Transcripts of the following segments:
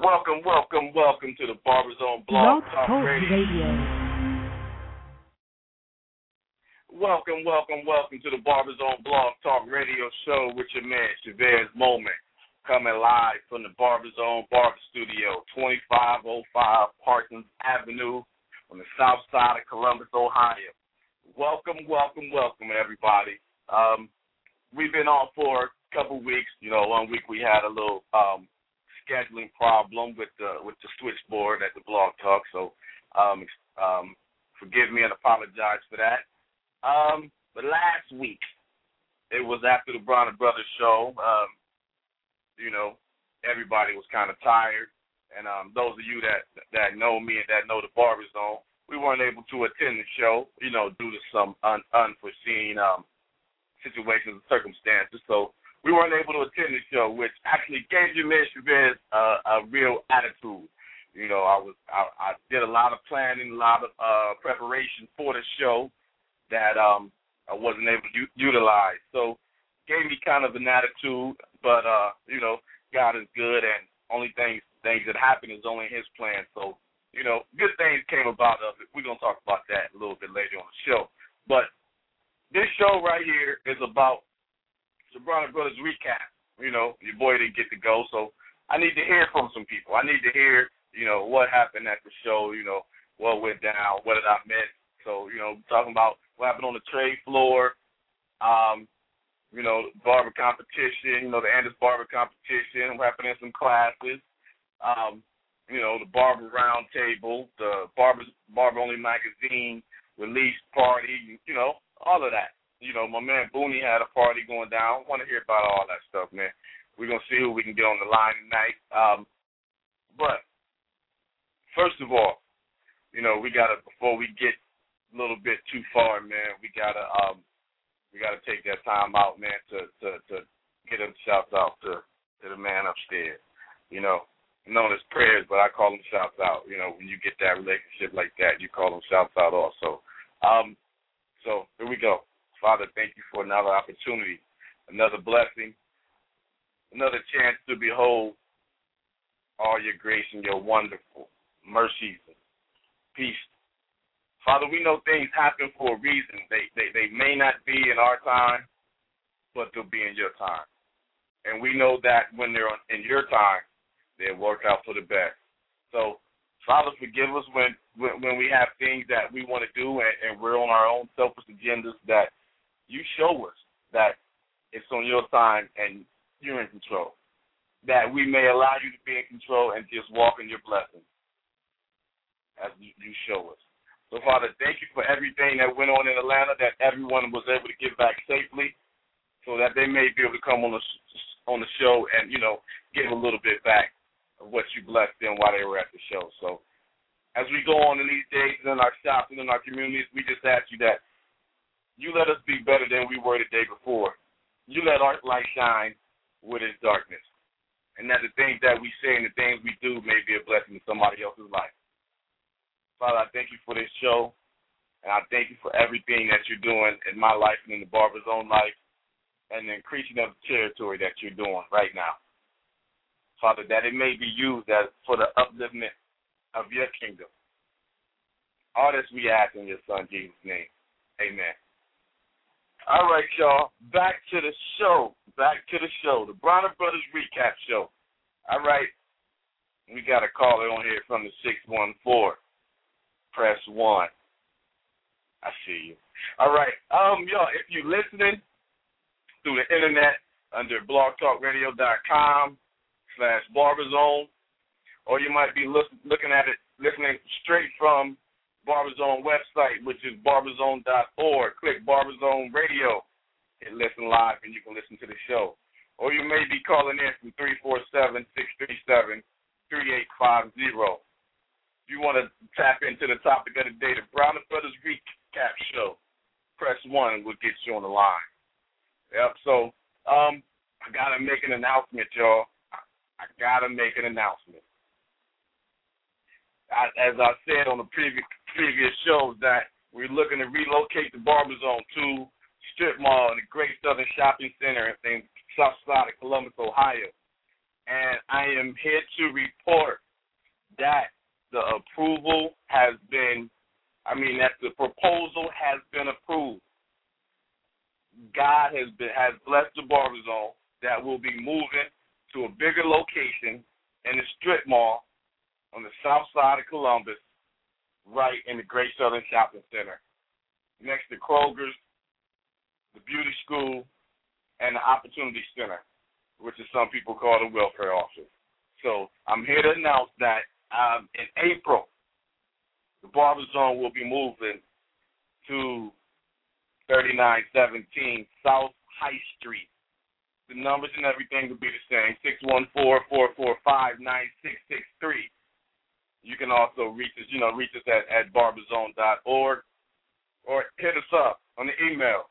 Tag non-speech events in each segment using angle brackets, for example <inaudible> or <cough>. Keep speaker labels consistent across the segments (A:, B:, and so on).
A: Welcome, welcome, welcome to the Barber Zone Blog Talk Radio. Radio. Welcome, welcome, welcome to the Barber Zone Blog Talk Radio Show with your man Chavez Moment, coming live from the Barber Zone Barber Studio, 2505 Parsons Avenue on the south side of Columbus, Ohio. Welcome, welcome, welcome, everybody. Um, we've been on for a couple weeks. You know, one week we had a little um, scheduling problem with the with the switchboard at the blog talk. So um, um, forgive me and apologize for that. Um, but last week, it was after the Bronner Brothers show. Um, you know, everybody was kind of tired, and um, those of you that that know me and that know the Barber Zone, we weren't able to attend the show. You know, due to some un- unforeseen um, situations and circumstances. So we weren't able to attend the show, which actually gave Jamil Chavez uh, a real attitude. You know, I was I, I did a lot of planning, a lot of uh, preparation for the show that um, I wasn't able to u- utilize. So gave me kind of an attitude, but uh, you know, God is good, and only things things that happen is only His plan. So you know, good things came about of it. We're gonna talk about that a little bit later on the show. But this show right here is about Sobrano Brothers recap. You know, your boy didn't get to go, so I need to hear from some people. I need to hear, you know, what happened at the show. You know, what went down, what did I miss. So, you know, talking about what happened on the trade floor, um, you know, barber competition, you know, the Andis barber competition, what happened in some classes, um, you know, the barber round table, the barber barber only magazine release party, you know, all of that you know, my man Booney had a party going down. I want to hear about all that stuff, man. We're gonna see who we can get on the line tonight. Um, but first of all, you know, we gotta before we get a little bit too far, man. We gotta um, we gotta take that time out, man, to to to get them shouts out to to the man upstairs. You know, known as prayers, but I call them shouts out. You know, when you get that relationship like that, you call them shouts out also. Um, so here we go. Father, thank you for another opportunity, another blessing, another chance to behold all your grace and your wonderful mercies and peace. Father, we know things happen for a reason. They, they they may not be in our time, but they'll be in your time. And we know that when they're in your time, they'll work out for the best. So, Father, forgive us when when, when we have things that we want to do and, and we're on our own selfish agendas that you show us that it's on your time and you're in control. That we may allow you to be in control and just walk in your blessing as you, show us. So, Father, thank you for everything that went on in Atlanta, that everyone was able to get back safely, so that they may be able to come on the on the show and you know give a little bit back of what you blessed them while they were at the show. So, as we go on in these days in our shops and in our communities, we just ask you that you let us be better than we were the day before. You let our light shine with its darkness. And that the things that we say and the things we do may be a blessing to somebody else's life. Father, I thank you for this show. And I thank you for everything that you're doing in my life and in the Barber Zone life and the increasing of the territory that you're doing right now. Father, that it may be used as for the upliftment of your kingdom. All this we ask in your son Jesus' name. Amen. All right, y'all. Back to the show. Back to the show. The Bronner Brothers recap show. All right. We got a caller on here from the 614. Press 1. I see you. All right. Um, y'all, if you're listening through the internet under blogtalkradio.com slash barberzone, or you might be look, looking at it, listening straight from Barberzone website, which is barberzone.org. Click Barberzone Radio and listen live, and you can listen to the show. Or you may be calling in from 347 637 3850. If you want to tap into the topic of the day, the Bronner Brothers Recap Show, press 1 and we'll get you on the line. Yep, so um, I got to make an announcement, y'all. I, I got to make an announcement. I, as I said on the previous previous shows that we're looking to relocate the Barber Zone to Strip Mall in the Great Southern Shopping Center in South Side of Columbus, Ohio. and I am here to report that the approval has been, I mean, that the proposal has been approved. God has been has blessed the barber zone that will be moving to a bigger location in the strip mall on the south side of Columbus, right in the Great Southern Shopping Center, next to Kroger's, the Beauty School, and the Opportunity Center, which is some people call the welfare office. So I'm here to announce that um, in April, the Barber Zone will be moving to 3917 South High Street. The numbers and everything will be the same 614 445 9663. You can also reach us, you know, reach us at, at barberzone.org or hit us up on the email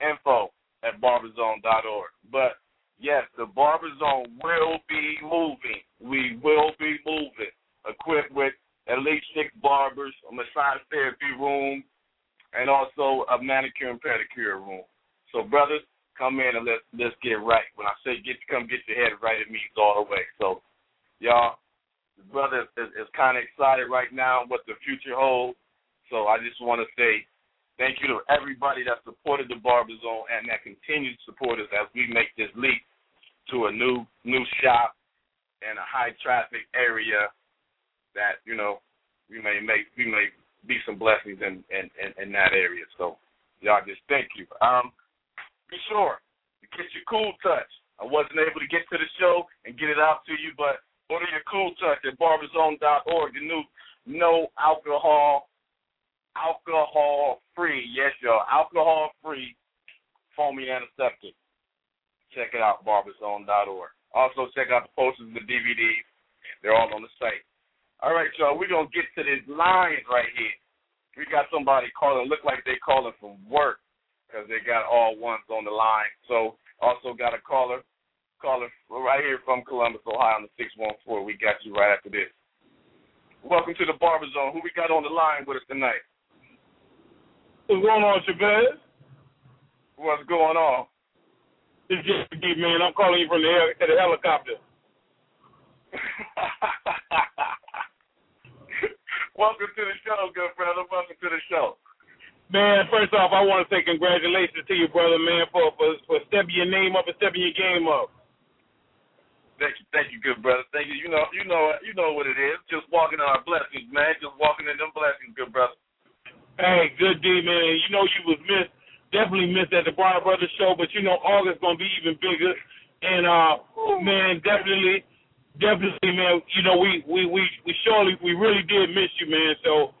A: info at barberzone.org. But yes, the Barber Zone will be moving. We will be moving, equipped with at least six barbers, a massage therapy room, and also a manicure and pedicure room. So, brothers, come in and let's let's get right. When I say get come get your head right, it means all the way. So, y'all, the brother is, is kind of excited right now what the future holds. So I just want to say thank you to everybody that supported the Barber Zone and that continues to support us as we make this leap to a new new shop in a high traffic area that you know we may make we may be some blessings in, in, in, in that area. So y'all just thank you. Um, be sure to get your cool touch. I wasn't able to get to the show and get it out to you, but order your cool touch at barberzone.org. The new no alcohol, alcohol free. Yes, y'all, alcohol free foamy antiseptic. Check it out, barberzone.org. Also, check out the posters and the DVDs. They're all on the site. All right, y'all, we're going to get to this line right here. We got somebody calling, look like they calling from work because they got all ones on the line. So, also got a caller, caller We're right here from Columbus, Ohio on the 614. We got you right after this. Welcome to the Barber Zone. Who we got on the line with us tonight?
B: What's going on, Chavez?
A: What's going on?
B: It's just man. I'm calling you from the, the helicopter. <laughs>
A: Welcome to the show, good brother. Welcome to the show.
B: Man, first off, I want to say congratulations to you, brother, man, for for, for stepping your name up and stepping your game up.
A: Thank you, thank you, good brother. Thank you. You know, you know, you know what it is. Just walking in our blessings, man. Just walking in them blessings, good brother.
B: Hey, good D, man. You know you was missed, definitely missed at the Bronner Brothers show, but you know August gonna be even bigger. And uh, man, definitely definitely, man. You know, we we we we surely we really did miss you, man. So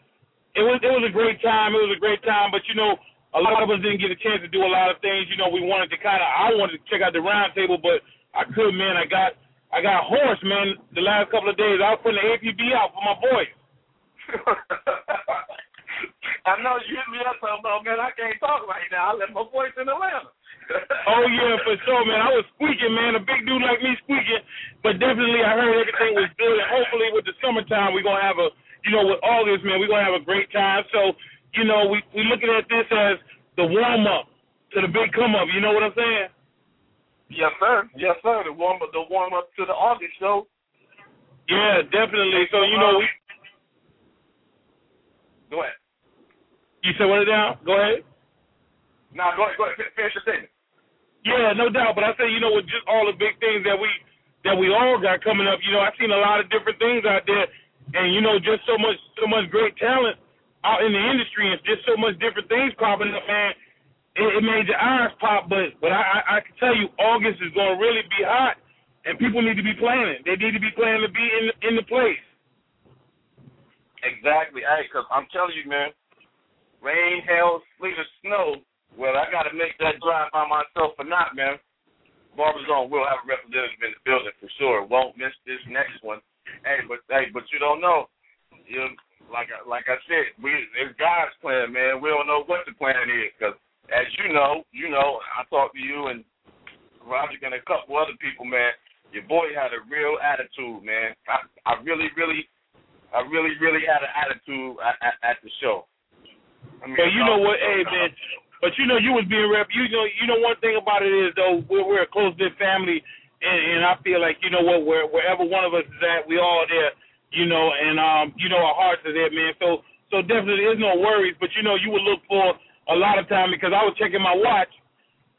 B: it was it was a great time. It was a great time, but you know, a lot of us didn't get a chance to do a lot of things. You know, we wanted to kind of I wanted to check out the roundtable, but I couldn't, man. I got I got hoarse, man. The last couple of days, I was putting the APB out for my boys. <laughs>
A: I know you hit me up talking about, man, I can't talk right now. I left my voice in Atlanta. <laughs>
B: oh yeah, for sure, man. I was squeaking, man. A big dude like me squeaking, but definitely I heard everything was good. And hopefully with the summertime, we're gonna have a, you know, with all this, man, we're gonna have a great time. So, you know, we we looking at this as the warm up to the big come up. You know what I'm saying?
A: Yes, sir. Yes, sir. The warm up, the warm up to the August show.
B: Yeah, definitely. So you know.
A: Go ahead.
B: You said what it down? Go ahead.
A: Nah, go ahead. Go ahead. Finish your statement.
B: Yeah, no doubt. But I say, you know, with just all the big things that we that we all got coming up, you know, I've seen a lot of different things out there, and you know, just so much so much great talent out in the industry, and just so much different things popping up, man. It, it made your eyes pop. But but I, I I can tell you, August is going to really be hot, and people need to be planning. They need to be planning to be in in the place.
A: Exactly. Hey, because I'm telling you, man, rain, hail, sleet, or snow well, I got to make that drive by myself or not, man. Barber Zone will have a representative in the building for sure. Won't miss this next one. Hey, but hey, but you don't know. You know, like like I said, we it's God's plan, man. We don't know what the plan is because, as you know, you know, I talked to you and Roger and a couple other people, man. Your boy had a real attitude, man. I, I really, really, I really, really had an attitude at, at, at the show.
B: I mean, you know what, hey man, but you know, you was being rep. You know, you know one thing about it is though, we're, we're a close knit family, and, and I feel like you know what, where, wherever one of us is at, we all there, you know, and um, you know, our hearts are there, man. So so definitely there's no worries, but you know, you would look for a lot of time because I was checking my watch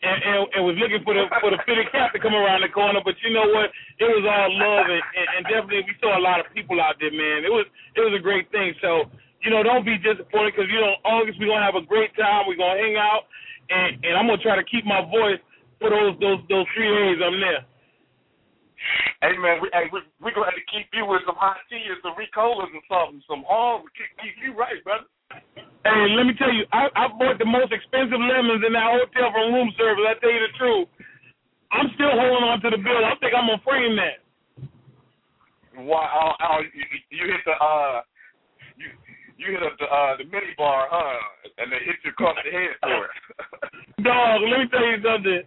B: and, and, and was looking for the for the fitted cap to come around the corner. But you know what? It was all love, and, and, and definitely we saw a lot of people out there, man. It was it was a great thing. So you know, don't be disappointed because you know August we're gonna have a great time. We're gonna hang out, and and I'm gonna try to keep my voice for those those those three days I'm there.
A: Hey man, we hey, we we gonna have to keep you with some hot tea and some Ricolas and something, some all keep keep you right, brother.
B: Hey, let me tell you, I, I bought the most expensive lemons in that hotel from room service. I tell you the truth. I'm still holding on to the bill. I think I'm gonna frame that.
A: Why? Oh, oh you, you hit the uh, you you hit up the uh the mini bar, huh? And they hit you across the head for it. <laughs>
B: Dog, let me tell you something.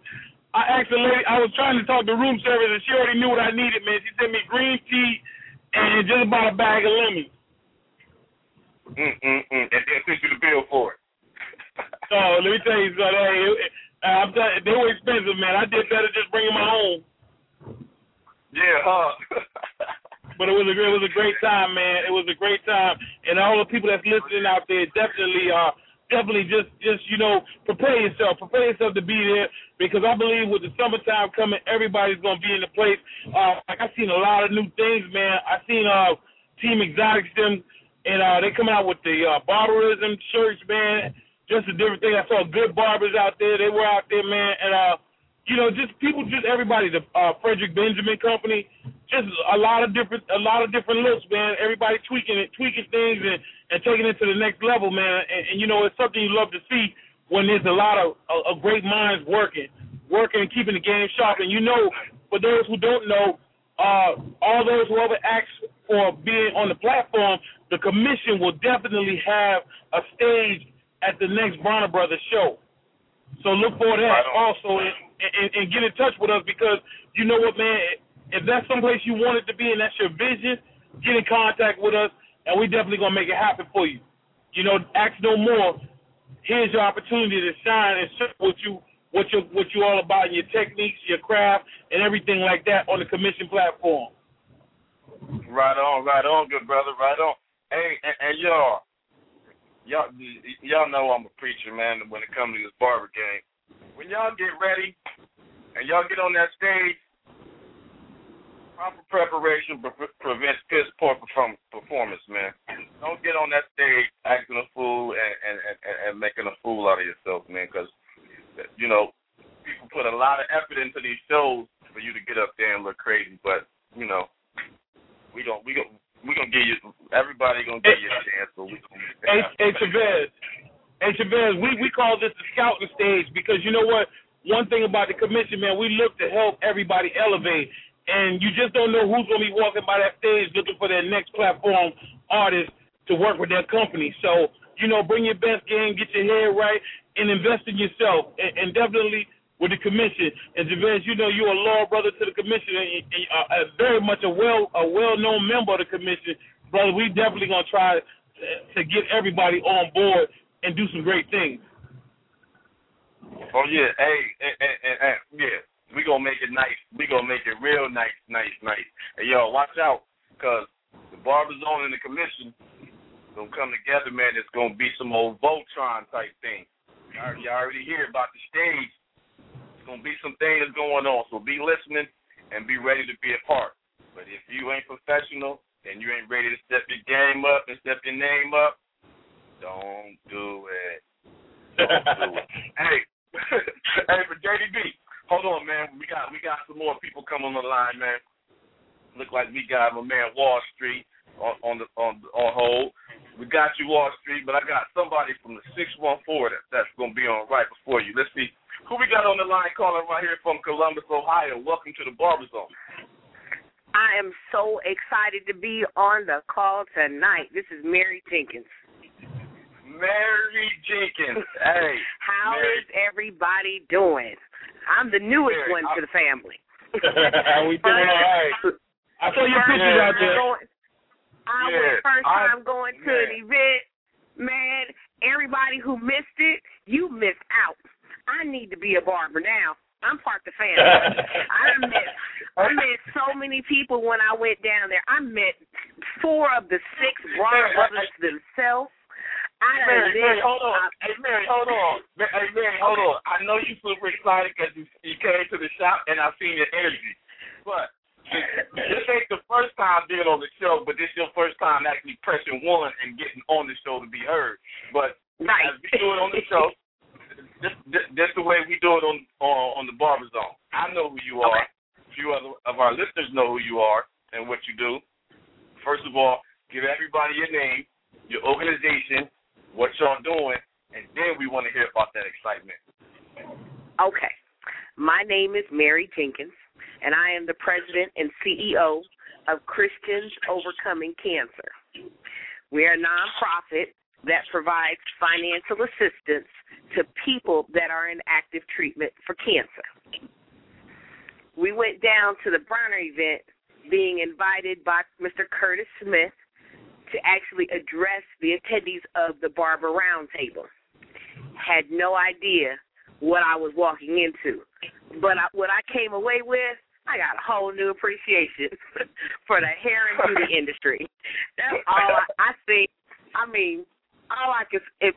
B: I asked the lady. I was trying to talk to room service, and she already knew what I needed, man. She sent me green tea and just about a bag of lemons.
A: Mm mm mm. And then sent you the bill for it. <laughs>
B: oh, let me tell you something. Hey, I'm telling you, they were expensive, man. I did better just bringing my own.
A: Yeah, huh? <laughs>
B: but it was a it was a great time, man. It was a great time, and all the people that's listening out there definitely uh definitely just just you know prepare yourself, prepare yourself to be there because I believe with the summertime coming, everybody's gonna be in the place. Uh, like I seen a lot of new things, man. I seen uh Team Exotics them and uh, they come out with the uh, barbarism shirts, man. Just a different thing. I saw good barbers out there. They were out there, man, and uh, you know, just people, just everybody. The uh, Frederick Benjamin Company, just a lot of different, a lot of different looks, man. Everybody tweaking it, tweaking things, and and taking it to the next level, man. And, and you know, it's something you love to see when there's a lot of, of, of great minds working, working and keeping the game sharp. And you know, for those who don't know, uh, all those who ever asked for being on the platform, the commission will definitely have a stage at the next Bronner Brothers show. So look for that right also, and, and, and get in touch with us because you know what, man. If that's someplace you want it to be and that's your vision, get in contact with us, and we definitely gonna make it happen for you. You know, ask no more. Here's your opportunity to shine and show what you what you what you all about, and your techniques, your craft, and everything like that on the commission platform.
A: Right on, right on, good brother, right on. Hey, and, and y'all, y'all, y'all know I'm a preacher, man. When it comes to this barber game, when y'all get ready and y'all get on that stage, proper preparation pre- prevents piss poor perform- performance, man. Don't get on that stage acting a fool and and, and, and making a fool out of yourself, man. Because you know people put a lot of effort into these shows for you to get up there and look crazy, but you know we don't we don't we gonna give you everybody gonna give you a chance, but we gonna
B: Hey hey Chavez. Hey Chavez, we, we call this the scouting stage because you know what? One thing about the commission, man, we look to help everybody elevate. And you just don't know who's gonna be walking by that stage looking for their next platform artist to work with their company. So, you know, bring your best game, get your head right, and invest in yourself. And, and definitely with the commission. And Javez, you know you're a loyal brother to the commission, and, and uh, very much a well a well known member of the commission, brother. We definitely gonna try to get everybody on board and do some great things.
A: Oh yeah, hey, hey, and, and yeah, we gonna make it nice. We gonna make it real nice, nice, nice. And yo, watch out, cause the barber zone and the commission gonna come together, man. It's gonna be some old Voltron type thing. You already hear about the stage gonna be some things going on. So be listening and be ready to be a part. But if you ain't professional and you ain't ready to step your game up and step your name up, don't do it. Don't do it. <laughs> hey, <laughs> hey, for JDB, hold on, man. We got we got some more people coming on the line, man. Look like we got my man Wall Street on, on the on on hold. We got you Wall Street, but I got somebody from the six one four that that's gonna be on right before you. Let's see who we got on the line calling right here from Columbus, Ohio? Welcome to the Barber Zone.
C: I am so excited to be on the call tonight. This is Mary Jenkins.
A: Mary Jenkins. <laughs> Hey.
C: How
A: Mary.
C: is everybody doing? I'm the newest
A: Mary,
C: one
A: I,
C: to the family. <laughs>
B: we doing all right. I saw your pictures out there.
C: Going, I
A: yeah,
C: was first
A: I,
C: time going to
A: man.
C: an event. Man, everybody who missed it, you missed out. I need to be a barber now. I'm part of the family. <laughs> I met I met so many people when I went down there. I met four of the six Bronner brothers themselves. I
A: Mary, Mary, hold on. Hey, Mary, hold on. Hey, Mary, hold on. I know you super excited because you, you came to the shop and I've seen your energy. But this ain't the first time being on the show, but this is your first time actually pressing one and getting on the show to be heard. But
C: right.
A: as we do it on the show, this, this, this the way we do it on on, on the Barber Zone. I know who you are.
C: Okay.
A: A few other of our listeners know you are and what you do. First of all, give everybody your name, your organization, what y'all doing, and then we want to hear about that excitement.
C: Okay. My name is Mary Jenkins, and I am the president and CEO of Christians Overcoming Cancer. We are a nonprofit that provides financial assistance to people that are in active treatment for cancer. We went down to the Bronner event being invited by Mr. Curtis Smith to actually address the attendees of the Barber Roundtable. Had no idea what I was walking into. But I, what I came away with, I got a whole new appreciation <laughs> for the hair and beauty <laughs> industry. That's all I, I think. I mean, all I could, if,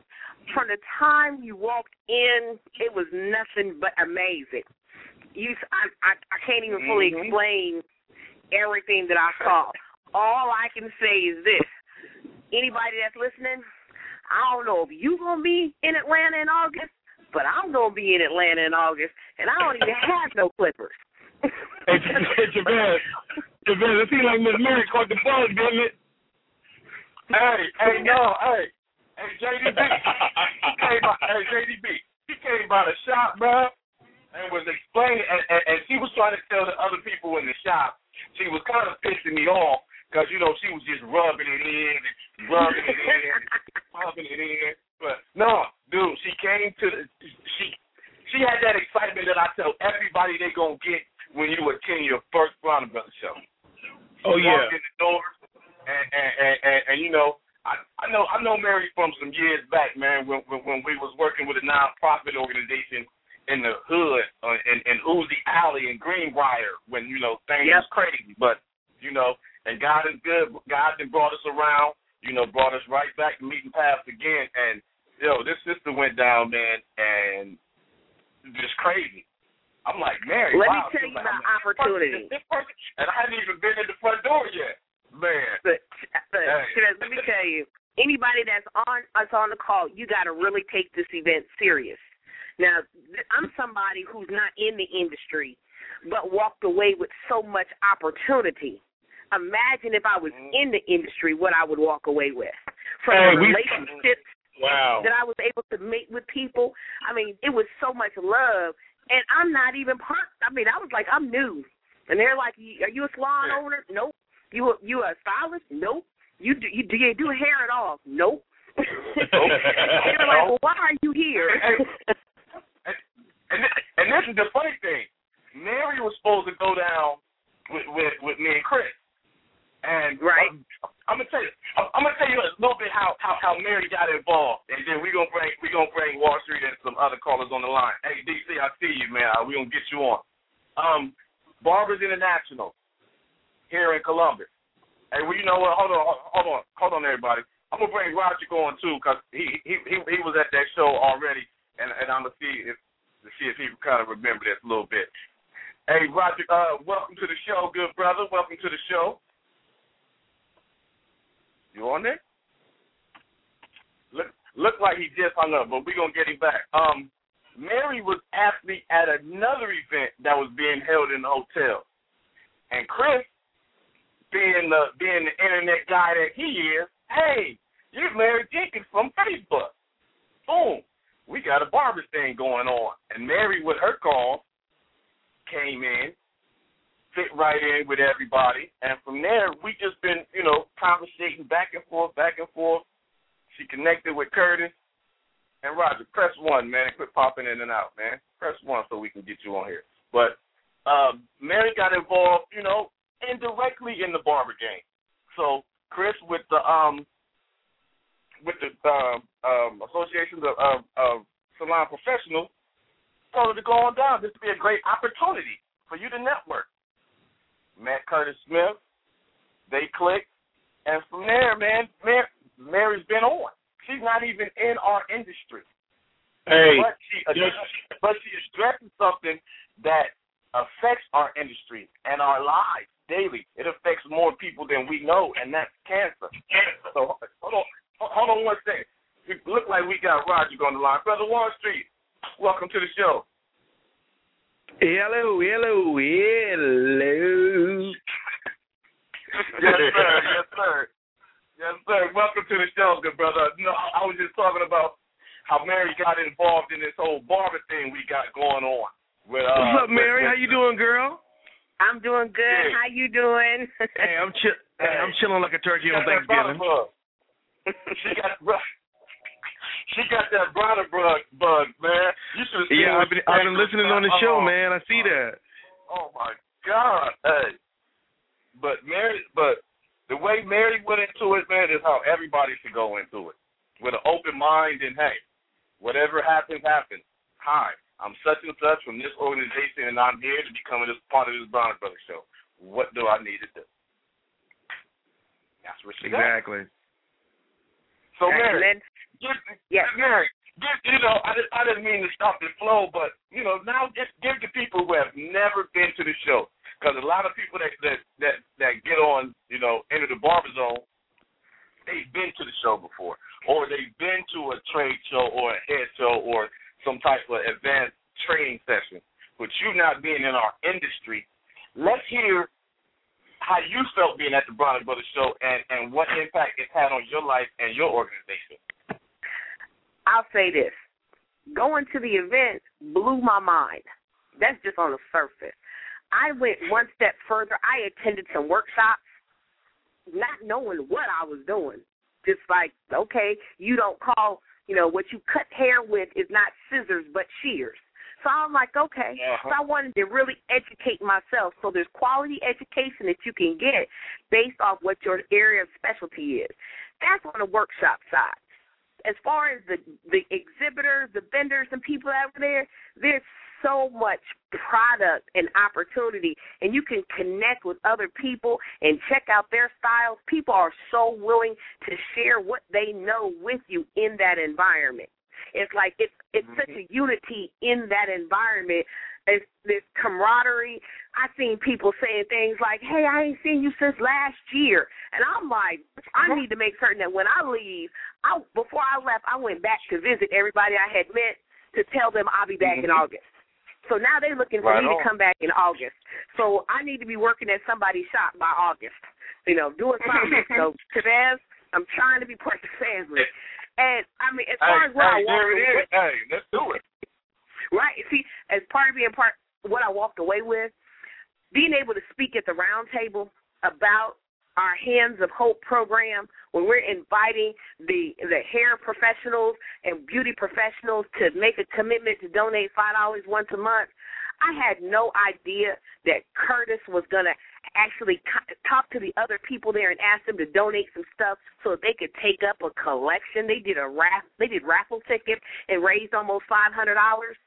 C: from the time you walked in, it was nothing but amazing. You, I, I, I can't even fully
A: Mhm.
C: explain everything that I saw. All I can say is this: anybody that's listening, I don't know if you gonna be in Atlanta in August, but I'm gonna be in Atlanta in August, and I don't even have no Clippers.
B: Hey, hey Javez, Javez, it seems like Miss Mary caught the bug, didn't it?
A: Hey, hey, no, hey, hey, JDB, he came by, hey, JDB, he came by the shop, bro, and was explaining, and, and, and she was trying to tell the other people in the shop, she was kind of pissing me off, because, you know, she was just rubbing it in and rubbing it in, <laughs> rubbing it in, but no, dude, she came to the, she, she had that excitement that I tell everybody they gonna get when you attend your first Bronner Brothers show.
B: Oh yeah.
A: in the door, and and, and, and, and you know, I, I know I know Mary from some years back, man. When when, when we was working with a nonprofit organization in the hood, uh, in in Uzi Alley and Greenbrier, when you know things
C: Yep.
A: was crazy. But you know, and God is good. God then brought us around. You know, brought us right back to meeting paths again. And yo, this sister went down, man, and just crazy. I'm like, Mary,
C: Let
A: wow.
C: me tell you
A: like,
C: about
A: I'm like,
C: opportunity.
A: This person, and I hadn't even been at the front door yet, man.
C: But, but
A: Hey.
C: Let me tell you, anybody that's on us on the call, you got to really take this event serious. Now, I'm somebody who's not in the industry, but walked away with so much opportunity. Imagine if I was mm-hmm. in the industry, what I would walk away with from relationships
B: Wow.
C: that I was able to make with people. I mean, it was so much love, and I'm not even part. I mean, I was like, I'm new, and they're like, "Are you a salon
A: Yeah.
C: owner? Nope. You a, you a stylist? Nope. You do you do you do hair at all? Nope. <laughs> <laughs> they're like, well, why are you here?
A: And, and and this is the funny thing. Mary was supposed to go down with with, with me and Chris. And
C: Right.
A: I'm, I'm gonna tell you, I'm, I'm gonna tell you a little bit how Mary got involved, and then we gonna bring we gonna bring Wall Street and some other callers on the line. Hey DC, I see you, man. We gonna get you on. Um, Barbers International here in Columbus. Hey, well, you know what? Hold on, hold on, hold on, everybody. I'm gonna bring Roger on too, cause he he he, was at that show already, and and I'm gonna see if to see if he can kind of remember this a little bit. Hey, Roger, uh, welcome to the show, good brother. Welcome to the show. You on there? Look, look like he just hung up, but we're gonna get him back. Um, Mary was actually at another event that was being held in the hotel, and Chris, being the being the internet guy that he is, hey, you're Mary Jenkins from Facebook. Boom, we got a barber thing going on, and Mary with her call came in, fit right in with everybody, and from there we just been, you know, conversating back and forth, back and forth. She connected with Curtis and Roger. Press one, man, and quit popping in and out, man. Press one so we can get you on here. But um, Mary got involved, you know, indirectly in the barber game. So Chris with the um with the um, um, Association of, of, of Salon Professionals told her to go on down. This would be a great opportunity for you to network. Matt Curtis Smith. They clicked. And from there, man, Mary, Mary's been on. She's not even in our industry.
B: Hey,
A: but she, but she addresses something that affects our industry and our lives daily. It affects more people than we know, and that's cancer. Cancer. So hold on, hold on one second. We look like we got Roger on the line. Brother Wall Street, welcome to the show.
D: Hello, hello, hello.
A: yes, sir. Yes, sir. Yes, sir. Welcome to the show, good brother. No, I was just talking about how Mary got involved in this whole barber thing we got going on. With, uh,
D: What's up, Mary? With, how you doing, girl?
C: I'm doing good. Yeah. How you doing?
D: hey, I'm chill. Hey, I'm chilling like a turkey on Thanksgiving.
A: she got she got that bronner bug, bug, man. You should have seen
D: Yeah, I've been, I've been listening on the show, man. I see that.
A: Oh my God, hey. But Mary, but the way Mary went into it, man, is how everybody should go into it with an open mind and hey, whatever happens, happens. Hi, I'm such and such from this organization, and I'm here to become a part of this Bronner Brothers show. What do I need to do? That's what she
D: exactly.
A: Got. So Mary, give,
C: yes.
A: Mary, give, you know, I, I didn't mean to stop the flow, but you know, now just give the people who have never been to the show, because a lot of people that that that that get on, you know, into the barber zone, they've been to the show before, or they've been to a trade show or a head show or some type of advanced training session. But you not being in our industry, let's hear how you felt being at the Bronner Brothers show and, and what impact it had on your life and your organization.
C: I'll say this. Going to the event blew my mind. That's just on the surface. I went one step further. I attended some workshops, not knowing what I was doing. Just like, okay, you don't call, you know, what you cut hair with is not scissors but shears. So I'm like, okay.
A: Uh-huh.
C: So I wanted to really educate myself. So there's quality education that you can get based off what your area of specialty is. That's on the workshop side as far as the the exhibitors, the vendors, and people out there, there's so much product and opportunity, and you can connect with other people and check out their styles. People are so willing to share what they know with you in that environment. It's like it's it's mm-hmm. such a unity in that environment there's this camaraderie. I seen people saying things like, "Hey, I ain't seen you since last year," and I'm like, I need to make certain that when I leave, I before I left, I went back to visit everybody I had met to tell them I'll be back mm-hmm. in August. So now they're looking for
A: right
C: me
A: on.
C: to come back in August. So I need to be working at somebody's shop by August. You know, doing something. <laughs> so Chavez, I'm trying to be part of the family. And I mean, as far
A: hey,
C: as where
A: hey,
C: I walk
A: away, hey, let's do it.
C: Right. See, as part of being part, what I walked away with, being able to speak at the round table about our Hands of Hope program, when we're inviting the the hair professionals and beauty professionals to make a commitment to donate five dollars once a month, I had no idea that Curtis was gonna actually talk to the other people there and ask them to donate some stuff so that they could take up a collection. They did a raff, they did raffle tickets and raised almost five hundred dollars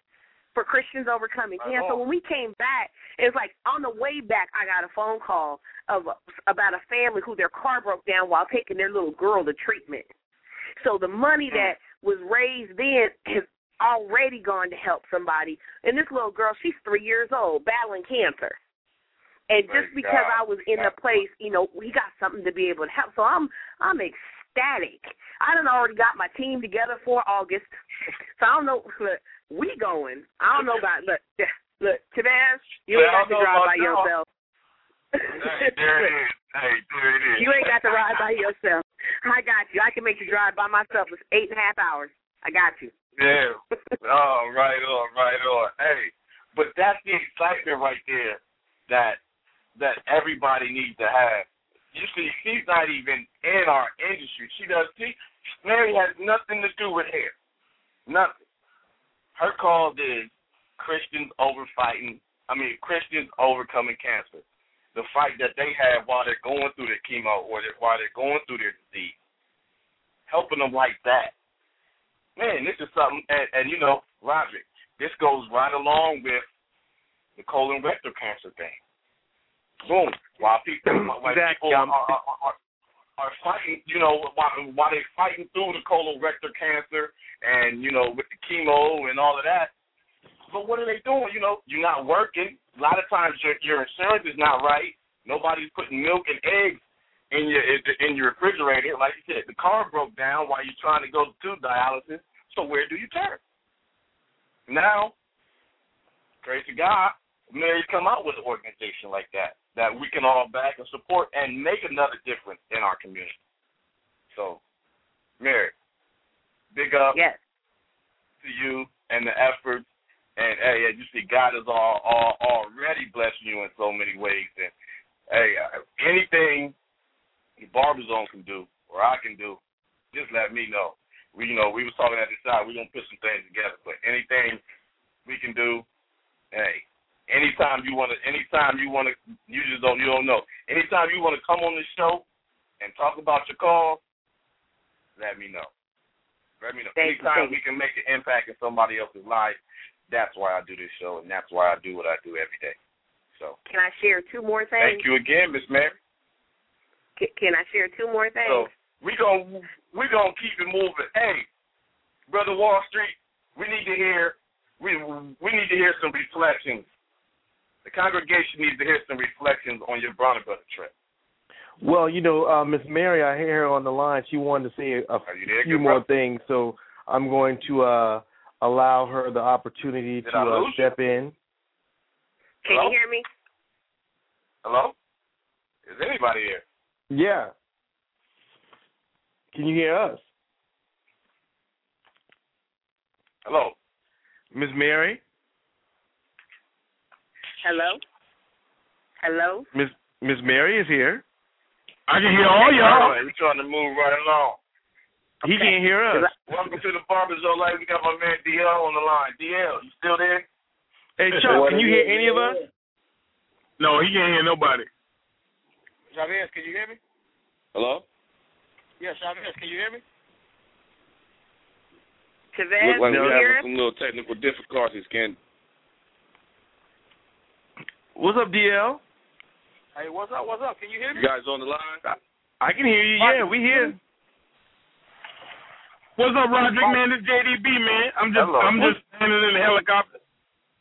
C: for Christians overcoming cancer. So when we came back, it was like on the way back, I got a phone call of about a family who their car broke down while taking their little girl to treatment. So the money
A: mm.
C: that was raised then has already gone to help somebody. And this little girl, she's three years old, battling cancer. And just
A: Praise
C: because
A: God.
C: I was in the place, you know, we got something to be able to help. So I'm I'm ecstatic. I done already got my team together for August. <laughs> So I don't know we going. I don't know about look look, Chavez, you ain't got to drive by yourself.
A: hey, there it is. Hey, there it is.
C: You ain't got to ride by yourself. I got you. I can make you drive by myself. It's eight and a half hours. I got you.
A: Yeah. oh, right on, right on. Hey, but that's the excitement right there that that everybody needs to have. You see, she's not even in our industry. She does. She, Mary has nothing to do with hair. Nothing her cause is Christians over fighting. I mean, Christians overcoming cancer. The fight that they have while they're going through their chemo or while they're going through their disease. Helping them like that. Man, this is something. And, and you know, Roderick, this goes right along with the colon rectal cancer thing. Boom. While people, while
D: Exactly.
A: people are, are, are, are fighting, you know, while, while they're fighting through the colorectal cancer and, you know, with the chemo and all of that. But what are they doing? You know, you're not working. A lot of times your your insurance is not right. Nobody's putting milk and eggs in your in your refrigerator. Like you said, the car broke down while you're trying to go to dialysis. So where do you turn? Now, praise to God, Mary's come out with an organization like that that we can all back and support and make another difference in our community. So, Mary, big up
C: Yes.
A: to you and the efforts. And hey, you see, God is all, all already blessing you in so many ways. And hey, uh, anything Barber can do or I can do, just let me know. We, you know, we was talking at the side. We're gonna put some things together. But anything we can do, hey, anytime you wanna, anytime you wanna, you just don't, you don't know. Anytime you wanna come on the show and talk about your call, let me know. Let me know.
C: Thank
A: Anytime
C: thank
A: we can make an impact in somebody else's life, that's why I do this show, and that's why I do what I do every day. So
C: Can I share two more things?
A: thank you again, Miss Mary.
C: Can, can I share two more things?
A: So we gon' we gonna keep it moving. Hey, brother Wall Street, we need to hear we we need to hear some reflections. The congregation needs to hear some reflections on your Bronner Brother trip.
D: Well, you know, uh, Miss Mary, I hear her on the line. She wanted to say a
A: there,
D: few more
A: brother?
D: things, so I'm going to uh, allow her the opportunity
A: Did
D: to uh, step in.
C: Can
A: Hello?
C: you hear me?
A: Hello? Is anybody here?
D: Yeah. Can you hear us,
A: Hello?
D: Miss Mary?
C: Hello? Hello?
D: Miss Miss Mary is here.
B: I can hear all
A: All
B: y'all.
A: right, we're trying to move right along.
D: He can't hear us.
A: Welcome to the Barber Zone Live. We got my man DL on the line. DL, you still there?
D: Hey, Chuck, can you hear any of us?
B: No, he can't hear nobody.
A: Chavez, can you hear me?
E: Hello?
A: Yeah, Chavez, can you hear me?
C: Chavez,
E: Look like
C: can
E: we're having some little technical difficulties. Can
D: What's up, DL?
A: Hey, what's up? What's up? Can you hear me?
E: you guys on the line?
D: I can hear you. Yeah, we here.
B: What's up, Roderick, man? This JDB, man. I'm just,
A: Hello.
B: I'm just standing in the helicopter.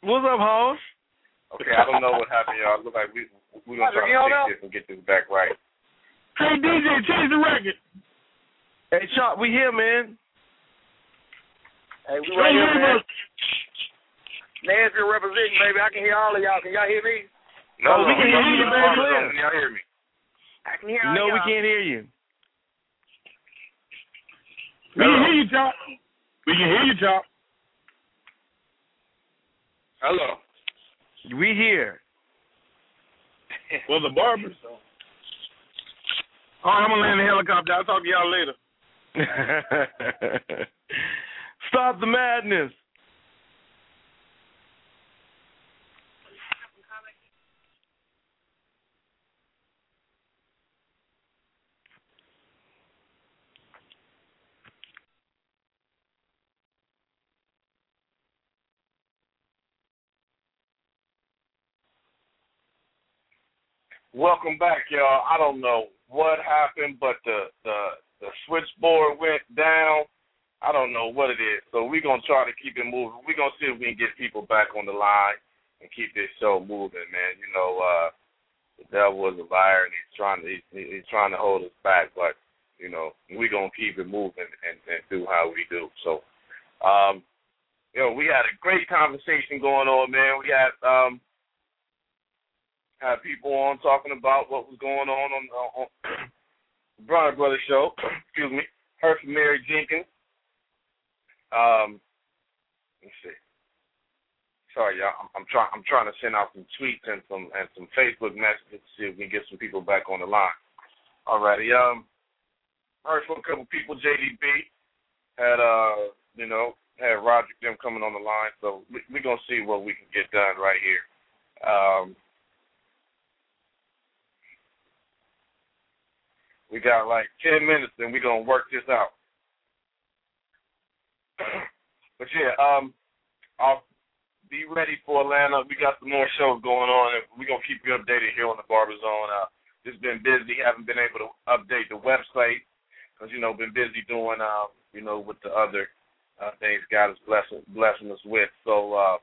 D: What's up, Hoss?
A: Okay, I don't know what happened, y'all. Look like we we gonna try to fix this and get this back right.
B: Hey, DJ, change the record.
D: Hey, Chuck, we here, man.
A: Hey, we
B: Change the record.
A: Nashville representing, baby. I can hear all of y'all. Can y'all hear me?
D: Oh, we can hear you
A: on the
D: very
A: Barber
D: clear.
A: Zone. Can y'all hear me?
C: I can hear all
D: No, we
C: y'all.
D: we can't hear you.
B: We can hear you, Chop. We can hear you, Chop.
A: Hello.
D: We here. <laughs>
B: Well, the barbers. All oh, right, I'm gonna land the helicopter. I'll talk to y'all later. <laughs>
D: Stop the madness.
A: Welcome back, y'all. I don't know what happened, but the the the switchboard went down. I don't know what it is. So we're gonna try to keep it moving. We're gonna see if we can get people back on the line and keep this show moving, man. You know, uh the devil is a liar and he's trying to he's, he's trying to hold us back, but you know, we're gonna keep it moving and, and do how we do. So um you know, we had a great conversation going on, man. We had um had people on talking about what was going on on, on <clears throat> Bronner Brothers show. <clears throat> Excuse me. Heard from Mary Jenkins. Um, let's see. Sorry, y'all. I'm, I'm trying. I'm trying to send out some tweets and some and some Facebook messages to see if we can get some people back on the line. Alrighty. Um, heard from a couple people. JDB had uh, you know, had Roger them coming on the line. So we, we're gonna see what we can get done right here. Um, We got like ten minutes, and we're gonna work this out. <clears throat> but yeah, um, I'll be ready for Atlanta. We got some more shows going on, and we're gonna keep you updated here on the Barber Zone. Uh, just been busy, haven't been able to update the website because you know been busy doing uh, you know with the other uh, things God is blessing blessing us with. So uh,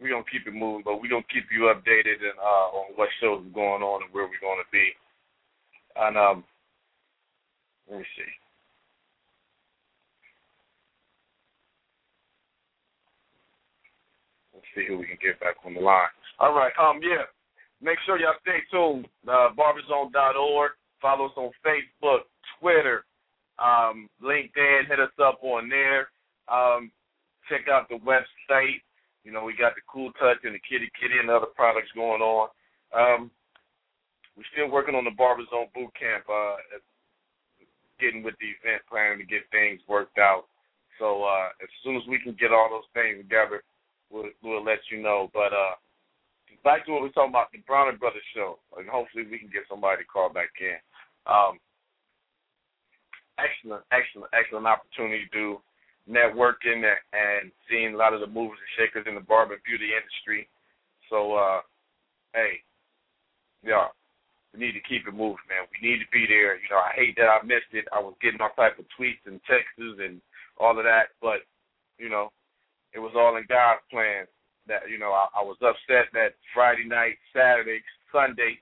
A: we're gonna keep it moving, but we're gonna keep you updated and uh, on what shows are going on and where we're gonna be. And um, let me see. Let's see who we can get back on the line. All right. Um. Yeah. Make sure y'all stay tuned. Uh, barberzone.org. Follow us on Facebook, Twitter, um, LinkedIn. Hit us up on there. Um, check out the website. You know, we got the Cool Touch and the Kitty Kitty and other products going on. Um, we're still working on the Barber Zone Boot Camp, uh, getting with the event planning to get things worked out. So uh, as soon as we can get all those things together, we'll, we'll let you know. But uh, back to what we are talking about, the Bronner Brothers show, and hopefully we can get somebody to call back in. Um, excellent, excellent, excellent opportunity to do networking and, seeing a lot of the movers and shakers in the barber and beauty industry. So, uh, hey, yeah, we need to keep it moving, man. We need to be there. You know, I hate that I missed it. I was getting all type of tweets and texts and all of that, but you know, it was all in God's plan. That you know, I, I was upset that Friday night, Saturday, Sunday,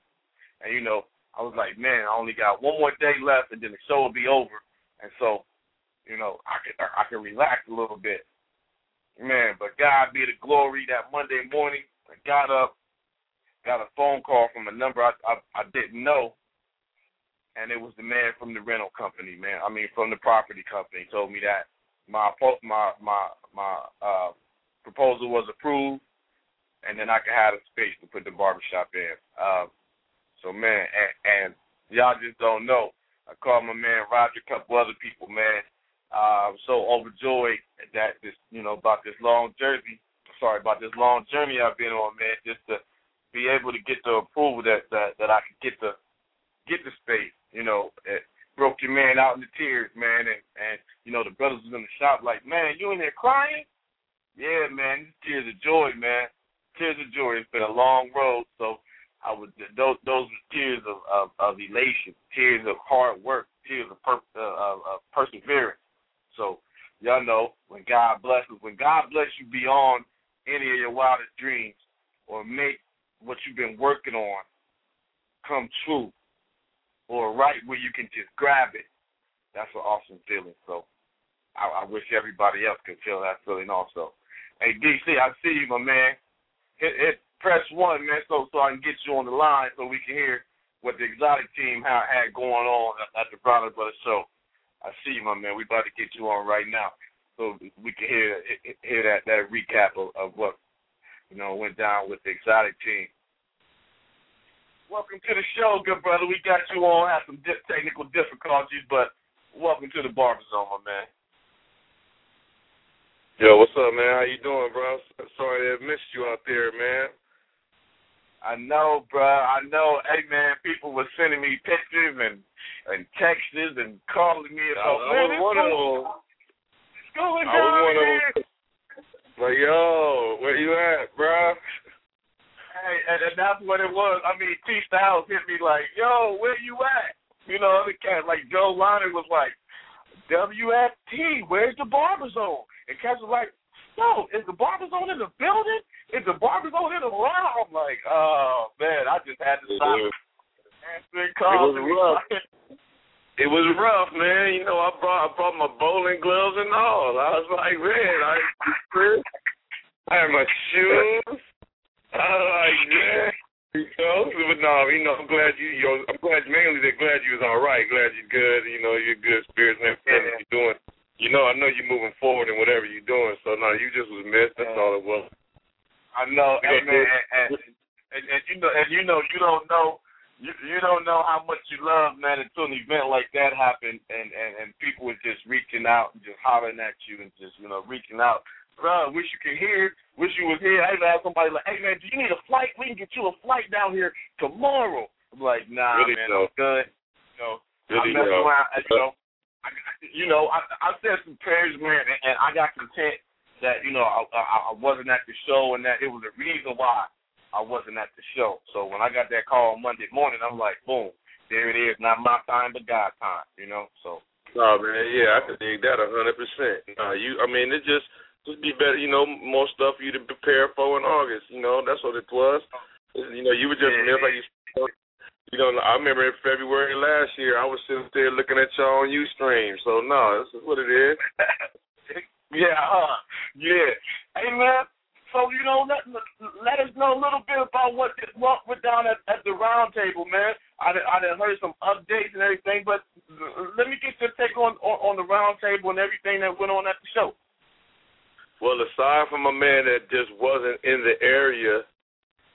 A: and you know, I was like, man, I only got one more day left, and then the show will be over. And so, you know, I can I can relax a little bit, man. But God be the glory. That Monday morning, I got up, got a phone call from a number I I, I didn't know, and it was the man from the rental company, man. I mean, from the property company. Told me that my my my my uh, proposal was approved, and then I could have a space to put the barbershop in. Uh, so man, and, and y'all just don't know. I called my man Roger, a couple other people, man. Uh, I'm so overjoyed at that this, you know, about this long journey. Sorry about this long journey I've been on, man. Just to be able to get the approval that that that I could get the get the space. You know, it broke your man out in the tears, man, and and you know the brothers was in the shop like, man, you in there crying? Yeah, man, tears of joy, man, tears of joy. It's been a long road, so I would those those were tears of, of, of elation, tears of hard work, tears of, per, uh, of perseverance. So y'all know when God blesses, when God bless you beyond any of your wildest dreams, or make what you've been working on come true, or right where you can just grab it, that's an awesome feeling. So I, I wish everybody else could feel that feeling also. Hey DC, I see you, my man. Hit, hit press one, man, so so I can get you on the line so we can hear what the exotic team had, had going on at, the Bronner Brothers show. I see you, my man. We about to get you on right now, so we can hear hear that that recap of, of what you know went down with the exotic team. Welcome to the show, good brother. We got you on. Had some di- technical difficulties, but welcome to the Barber Zone, my man.
E: Yo, what's up, man? How you doing, bro? Sorry to have missed you out there, man.
A: I know, bro. I know. Hey, man, people were sending me pictures and and texts and calling me
E: about. I, I was one of them.
A: Going
E: I was one of them. Like, yo, where you at, bro?
A: Hey, and, and that's what it was. I mean, T Styles hit me like, yo, where you at? You know, other cats like Joe Lonnie was like, WFT, where's the barber zone? And cats was like, yo, is the barber zone in the building? Is the barber zone in the lounge? I'm like, oh man, I just had to stop answering calls.
E: It was rough. <laughs> it was rough, man. You know, I brought I brought my bowling gloves and all. I was like, man, I I had my shoes. I was like, man. You know, but no, you know, I'm glad you, you know, I'm glad mainly that glad you was all right. Glad you're good. You know, you're good spirits and everything yeah. you're doing you know, I know you're moving forward in whatever you're doing. So no, you just was missed. That's all it was.
A: I know, hey, man, and, and, and you know, and you know, you don't know, you you don't know how much you love, man, until an event like that happened, and and and people were just reaching out and just hollering at you and just you know reaching out. Bro, wish you could hear. Wish you was here. I even asked somebody like, "Hey man, do you need a flight? We can get you a flight down here tomorrow." I'm like, "Nah,
E: really
A: man,
E: so.
A: I'm good." You know,
E: really
A: I'm messing around. You know, you know, I, I said some prayers, man, and, and I got content that you know I, I I wasn't at the show and that it was a reason why I wasn't at the show. So when I got that call Monday morning, I'm like, boom, there it is. Not my time, but God time. You know, so.
E: Oh man, yeah, I can dig that a hundred percent. Uh, you, I mean, it just just be better, you know, more stuff for you to prepare for in August. You know, that's what it was. You know, you were just yeah. like you. You know, I remember in February last year, I was sitting there looking at y'all on UStream. So no, this is what it is. <laughs>
A: yeah, huh? Yeah. Hey man, so you know, let let us know a little bit about what what went down at, at the round table, man. I I done heard some updates and everything, but let me get your take on, on on the round table and everything that went on at the show.
E: Well, aside from a man that just wasn't in the area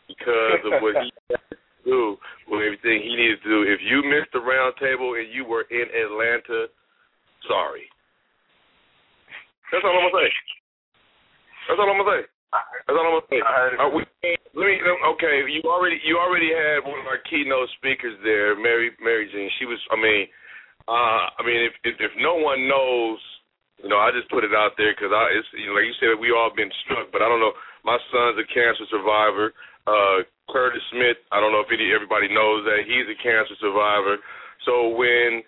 E: because of what he <laughs> had to do, with everything he needed to do, if you missed the round table and you were in Atlanta, sorry. That's all I'm gonna say. That's all I'm gonna say. That's all I'm gonna say. Uh, we, let me. Okay, you already you already had one of our keynote speakers there, Mary Mary Jean. She was. I mean, uh, I mean, if, if if no one knows, you know, I just put it out there because I, it's you know, like you said, we all been struck, but I don't know. My son's a cancer survivor. Uh, Curtis Smith. I don't know if any, everybody knows that he's a cancer survivor. So when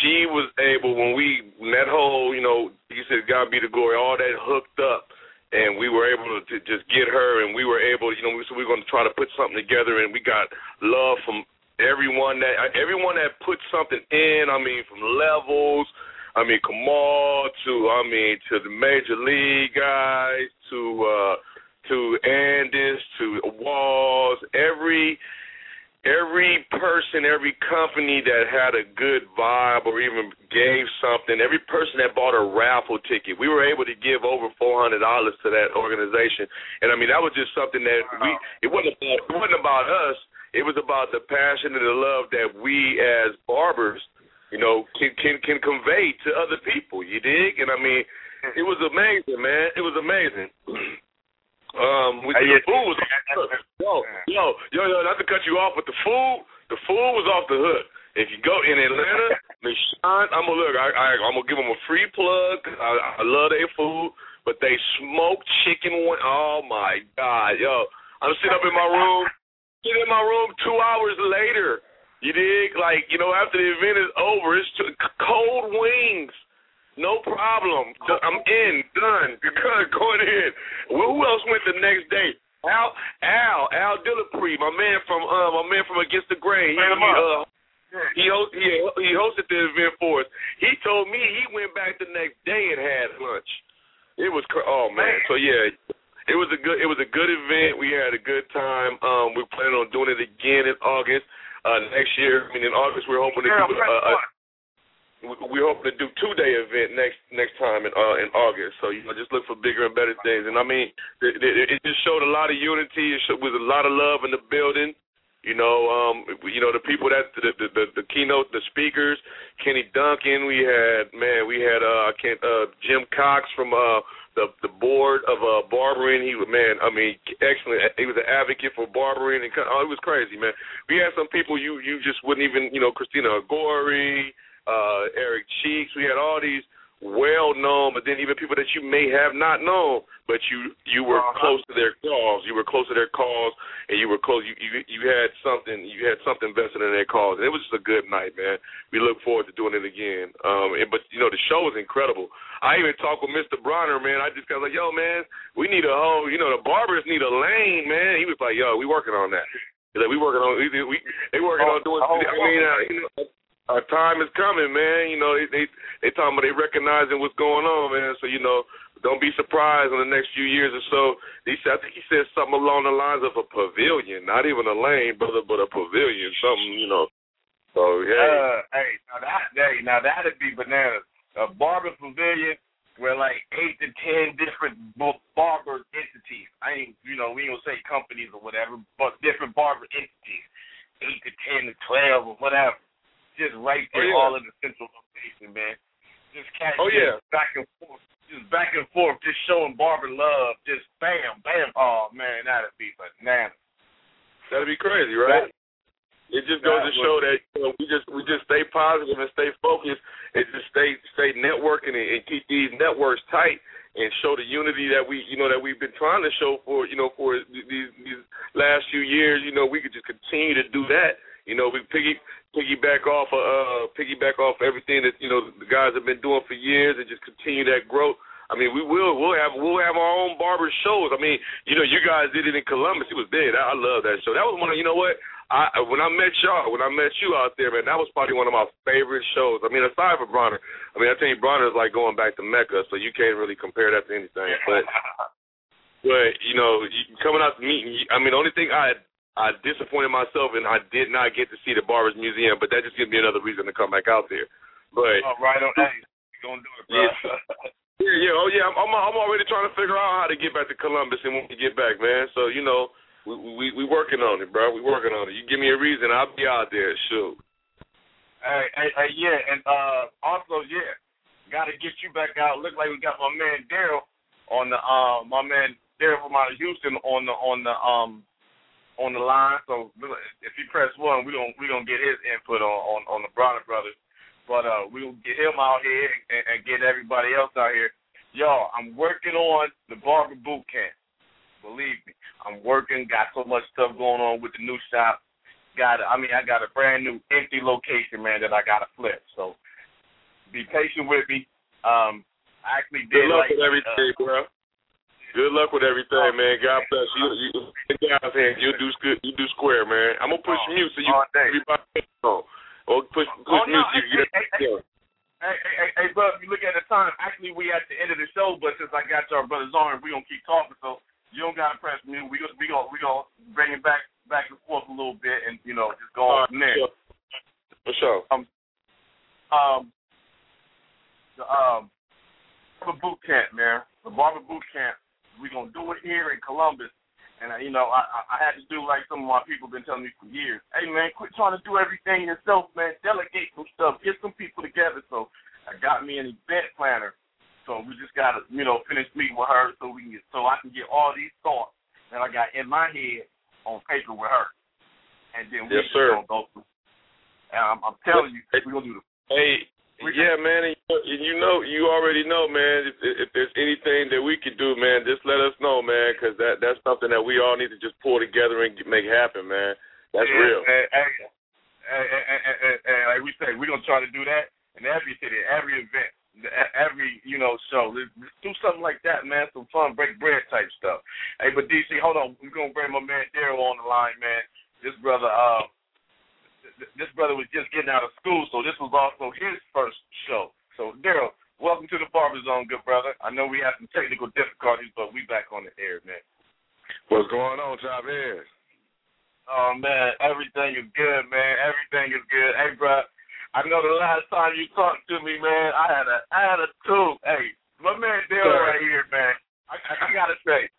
E: she was able, when we that whole, you know, you said God be the glory, all that hooked up and we were able to, to just get her, and we were able, you know, so we were going to try to put something together, and we got love from everyone that everyone that put something in. I mean, from levels, I mean, Kamal to I mean to the major league guys to uh to Andis to Wahls, every every person, every company that had a good vibe or even gave something, every person that bought a raffle ticket, we were able to give over four hundred dollars to that organization. And I mean that was just something that we it wasn't about it wasn't about us. It was about the passion and the love that we as barbers, you know, can can can convey to other people. You dig? And I mean, it was amazing, man. It was amazing. <clears throat> Um, with the food was off the hook. yo, yo, yo, yo, not to cut you off, but the food, the food was off the hook. If you go in Atlanta, <laughs> Michon, I'm gonna look. I, I, I'm gonna give them a free plug. I, I love their food, but they smoked chicken. One, oh my god, yo! I'm sitting up in my room, sitting in my room two hours later. You dig? Like you know, after the event is over, it's t- cold wings. No problem. I'm in. Done. Good. Going in. Well, who else went the next day? Al Al Al Dillapre, my man from uh my man from Against the Grain. He, uh, he host, he he hosted the event for us. He told me he went back the next day and had lunch. It was oh man. So yeah, it was a good it was a good event. We had a good time. Um, we're planning on doing it again in August. Uh, next year. I mean, in August we're hoping to do a, a, we hope to do two day event next next time in uh, in August. So you know, just look for bigger and better things. And I mean, it, it, it just showed a lot of unity. It showed, a lot of love in the building. You know, um, you know the people that the the, the, the keynote, the speakers, Kenny Duncan. We had man, we had uh, I can't uh, Jim Cox from uh, the the board of uh, barbering. He was man, I mean, excellent. He was an advocate for barbering, and oh, it was crazy, man. We had some people you you just wouldn't even you know Christina Agori uh, Eric Cheeks. We had all these well known, but then even people that you may have not known, but you you were uh-huh. close to their cause. You were close to their cause, and you were close. You you you had something. You had something vested in their cause, and it was just a good night, man. We look forward to doing it again. Um, and, but you know the show was incredible. I even talked with Mr. Bronner, man. I just got like, yo, man, we need a whole. You know, the barbers need a lane, man. He was like, yo, we working on that. He's like, we working on. We, we they working oh, on doing. Oh, I mean, uh, you know our time is coming, man. You know, they they they talking about they recognizing what's going on, man. So you know, don't be surprised in the next few years or so. He said, I think he said something along the lines of a pavilion, not even a lane, brother, but a pavilion, something, you know. So yeah.
A: Uh, hey, now that hey, now that'd be bananas. A barber pavilion where like eight to ten different barber entities. I ain't, you know, we don't say companies or whatever, but different barber entities, eight to ten to twelve or whatever just right oh, there, oh, yeah. all in the central location, man. Just catch
E: oh, yeah.
A: back and forth, just back and forth, just showing Barber love, just bam, bam. Oh man, that'd be bananas.
E: That'd be crazy, right? That, it just goes to show that you know, we just we just stay positive and stay focused and just stay stay networking and, and keep these networks tight. and show the unity that we you know that we've been trying to show for you know for these these last few years. You know, we could just continue to do that. You know, we piggy piggyback off uh piggyback off everything that you know the guys have been doing for years and just continue that growth. I mean, we will we'll have we'll have our own barber shows. I mean, you know, you guys did it in Columbus. It was big. I, I love that show. That was one of you know what I when I met y'all, when I met you out there, man, that was probably one of my favorite shows. I mean, aside from Bronner, I mean, I think Bronner is like going back to Mecca, so you can't really compare that to anything. But <laughs> but you know, coming out to meeting, I mean, the only thing I I disappointed myself and I did not get to see the Barbers Museum, but that just gives me another reason to come back out there. But
A: oh, right on, hey, you gonna do it, bro.
E: Yeah. <laughs> Yeah, yeah, oh yeah. I'm, I'm already trying to figure out how to get back to Columbus and when we get back, man. So you know, we we we working on it, bro. We working on it. You give me a reason, I'll be out there. Shoot.
A: Hey, hey, hey, yeah, and uh, also, yeah, got to get you back out. Look like we got my man Daryl on the uh, my man Daryl from out of Houston on the on the um on the line. So if you press one, we gonna we gonna get his input on on, on the Bronner brothers. But uh, we'll get him out here and, and get everybody else out here. Y'all, I'm working on the barber boot camp. Believe me, I'm working. Got so much stuff going on with the new shop. Got, I mean, I got a brand new empty location, man, that I got to flip. So be patient with me. Um, I actually did
E: Good luck
A: like,
E: with everything, uh, bro. Good luck with everything, man. God bless you. You, you, you do good. you do square, man. I'm gonna push oh, mute so you everybody on. Or push push
A: oh,
E: mute so you get
A: hey, hey, hey, hey, bro, if you look at the time, actually we at the end of the show, but since I got your brothers on, we gonna keep talking. So you don't gotta press mute. We gonna we gonna we gonna bring it back back and forth a little bit, and you know just go on from there.
E: For sure.
A: Um, um, the um, barber boot camp, man. The barber boot camp. We gonna do it here in Columbus, and uh, you know I I had to do like some of my people been telling me for years. Hey man, quit trying to do everything yourself, man. Delegate some stuff. Get some people together. So I got me an event planner so we just gotta, you know, finish meeting with her so we can get, so I can get all these thoughts that I got in my head on paper with her, and then we
E: yes,
A: just
E: sir.
A: gonna go through. And I'm, I'm telling you, we're gonna do the.
E: Hey, yeah, man, and you know, you already know, man. If, if there's anything that we could do, man, just let us know, man, because that that's something that we all need to just pull together and make happen, man. That's
A: yeah,
E: real.
A: And, and, and, and, and like we say, we're gonna try to do that in every city, every event every you know show. Let's do something like that, man. Some fun, break bread type stuff. Hey, but DC, hold on. We're gonna bring my man Daryl on the line, man. This brother, uh, this brother was just getting out of school, so this was also his first show. So Daryl, welcome to the Barber Zone, good brother. I know we had some technical difficulties, but we back on the air, man.
E: What's going on, Chavez?
A: Oh man, everything is good, man. Everything is good. Hey, bro, I know the last time you talked to me, man, I had a I had a tooth. Hey, my man Dale right here, man. I, I, I gotta say,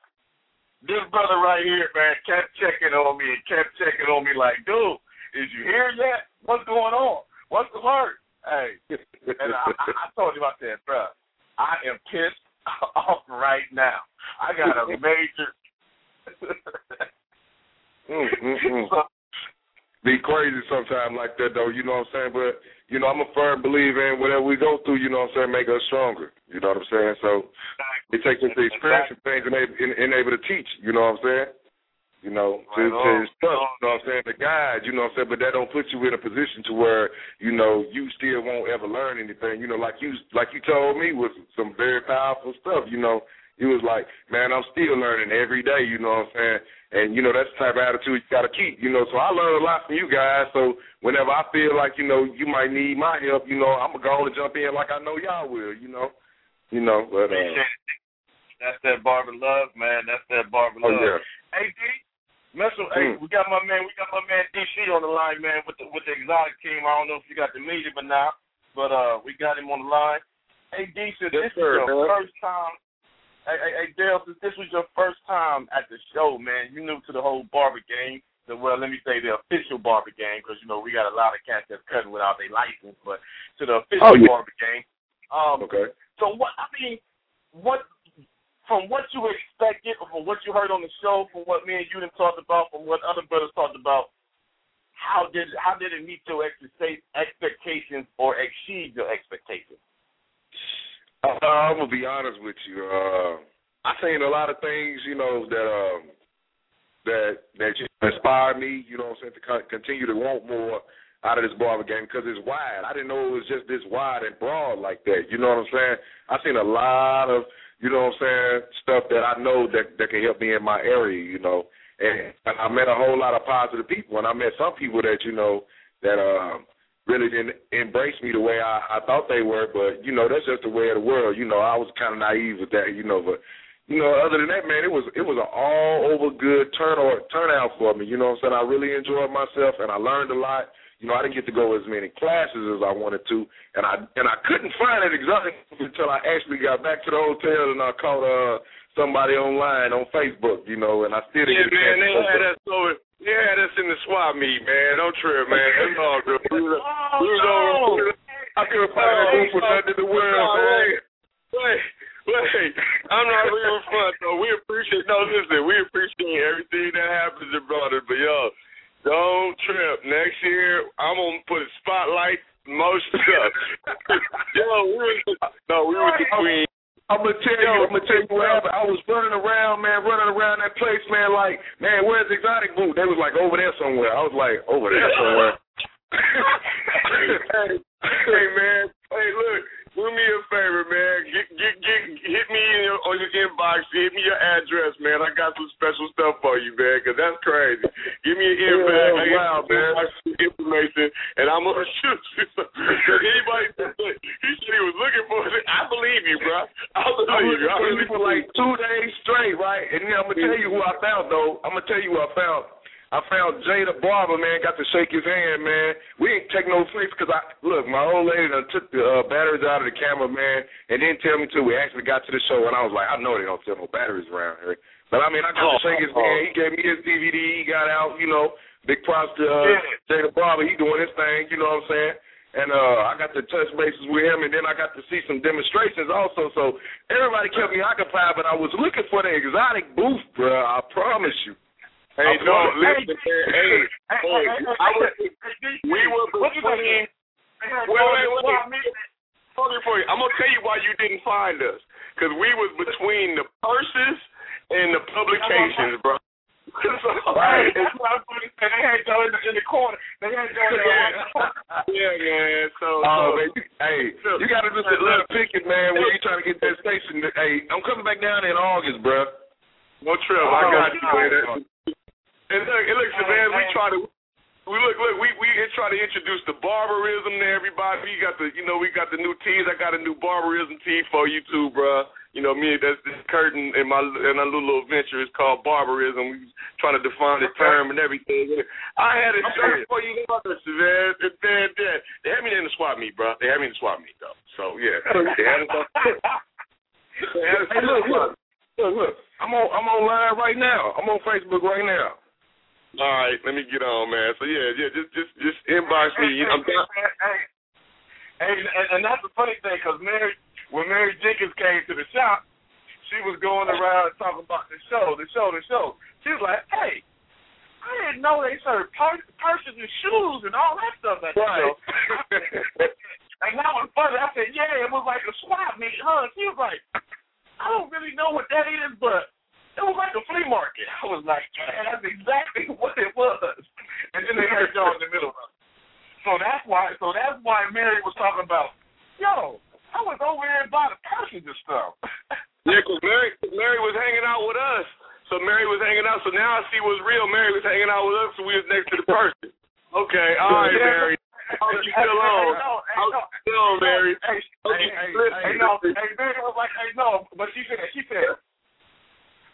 A: this brother right here, man, kept checking on me and kept checking on me like, dude, is you here yet? What's going on? What's the word? Hey, and I, I, told him, I said, bro, I am pissed <laughs> off right now. I got a major.
E: mm, mm, mm. So, be crazy sometimes like that though, you know what I'm saying? But you know, I'm a firm believer in whatever we go through, you know what I'm saying, make us stronger. You know what I'm saying? So it takes us to experience things and, and, and able to teach, you know what I'm saying? You know, to, to stuff, you know what I'm saying, the guide, you know what I'm saying, but that don't put you in a position to where, you know, you still won't ever learn anything. You know, like you like you told me was some very powerful stuff, you know. He was like, Man, I'm still learning every day, you know what I'm saying? And you know that's the type of attitude you got to keep. You know, so I learned a lot from you guys. So whenever I feel like you know you might need my help, you know I'm gonna go and jump in like I know y'all will. You know, you know. But uh,
A: that's that barber love, man. That's that barber
E: oh,
A: love.
E: Yeah.
A: Hey D, Messel, hey,
E: Hmm.
A: we got my man, we got my man DC on the line, man, with the with the exotic team. I don't know if you got to meet him or not, but uh, we got him on the line. Hey DC,
E: Yes,
A: this
E: sir,
A: is your
E: man.
A: first time Hey, hey, hey, Dale, since this was your first time at the show, man, you new to the whole barber game. The, well, let me say the official barber game, because you know we got a lot of cats that's cutting without their license. But to the official
E: Oh, yeah.
A: barber game. Um,
E: okay.
A: So what? I mean, what? From what you expected, from what you heard on the show, from what me and you done talked about, from what other brothers talked about, how did how did it meet your expectations or exceed your expectations?
E: Uh,
F: I'm gonna be honest with you. Uh, I seen a lot of things, you know, that um, that that just inspired me. You know, what I'm saying to con- continue to want more out of this barber game because it's wide. I didn't know it was just this wide and broad like that. You know what I'm saying? I seen a lot of, you know what I'm saying, stuff that I know that that can help me in my area. You know, and I met a whole lot of positive people, and I met some people that you know that um really didn't embrace me the way I, I thought they were. But you know, that's just the way of the world. You know, I was kind of naive with that. You know, but you know, other than that, man, it was it was an all over good turn or turnout for me. You know what I'm saying? I really enjoyed myself and I learned a lot. You know, I didn't get to go as many classes as I wanted to, and I and I couldn't find it exactly until I actually got back to the hotel and I caught uh somebody online on Facebook. You know, and I still
E: Yeah,
F: didn't get
E: man,
F: a
E: they had us over. They had us in the swap meet, man. Don't trip, man. That's <laughs> all good. We was, we was over.
F: I couldn't find that room for nothing in the world,
E: No,
F: man.
E: wait, wait, wait. I'm not being fun, though. We appreciate. No, listen, we appreciate everything that happens in brother. But yo, don't trip. Next year, I'm gonna put a spotlight most <laughs> stuff. yo, we was no, we were the queen.
F: I'm gonna tell you, I'm gonna tell you what happened. I was running around, man, running around that place, man. Like, man, where's the exotic booth? They was like over there somewhere. I was like, over there somewhere. <laughs> <laughs>
E: hey, hey, man. Hey, look. Do me a favor, man. Get, get, get, hit me in your, on your inbox. Hit me your address, man. I got some special stuff for you, man, 'cause that's crazy. Give me your inbox. I
F: wow, man.
E: some information, and I'm gonna shoot you. <laughs> Because anybody said he said he was looking for it, I believe you, bro. I
F: was
E: believe you. I
F: looking for you for like two days straight, right? And then I'm gonna tell you who I found though. I'm gonna tell you who I found. I found Jay the barber, man. Got to shake his hand, man. We ain't take no flicks because I look. My old lady done took the uh, batteries out of the camera, man, and didn't tell me till we actually got to the show. And I was like, I know they don't sell no batteries around here. But I mean, I got to
E: Oh,
F: shake his
E: oh.
F: hand. He gave me his DVD. He got out, you know. Big props to uh,
E: Yeah.
F: Jay the barber. He doing his thing. You know what I'm saying? And uh I got to touch bases with him, and then I got to see some demonstrations also. So everybody kept me occupied, but I was looking for the exotic booth, bro. I promise you.
E: Hey,
F: I'm
E: no,
F: sorry.
E: listen, man. Hey, hey, I was, we were between. Wait, wait, wait. Hold it for you. I'm gonna tell you why you didn't find us, because we was between the purses and the publications, bro. <laughs>
B: Right. That's what I'm going to say. They had Joe in the, in the corner. They had Joe in the corner. <laughs>
E: yeah, man. So,
F: Oh,
E: so
F: man, you, hey, you got to just let her pick it, man. When you trying to get that station, hey, I'm coming back down in August, bro.
E: no trip. I oh, got you,
F: Oh,
E: man. And look, and look, man, we try to. We look, look, we we try to introduce the Barberism to everybody. We got the, you know, we got the new tees. I got a new Barberism tee for you too, bro. You know, me that's this curtain in my in my little venture is called Barberism. We trying to define the term and everything. I had a shirt for you, man. And then, then they had me in the swap meet, bro. They had me in the swap meet though. So yeah, <laughs> they had us. They had us
F: Hey, look, look, look, look. I'm on, I'm online right now. I'm on Facebook right now.
E: All right, let me get on, man. So yeah, yeah, just just just inbox me. You know, I'm down.
B: Hey, hey, and, and that's the funny thing because Mary, when Mary Jenkins came to the shop, she was going around talking about the show, the show, the show. She was like, "Hey, I didn't know they served pur- purses and shoes and all that stuff at the show." and that was funny. I said, "Yeah, it was like a swap meet, huh?" She was like, "I don't really know what that is, but." It was like a flea market. I was like, man, that's exactly <laughs> what it was. And then they had y'all in the middle of it. So that's why. So that's why Mary was talking about. Yo, I was over there and bought the and stuff. <laughs>
E: Yeah, 'cause Mary, Mary was hanging out with us. So Mary was hanging out. So now I see what's real. Mary was hanging out with us, so we was next to the person. Okay, all right, Mary. How you still on? How you still on, Mary?
B: Hey, hey, hey, hey, no, hey, Mary was like, hey, no, but she said, she said,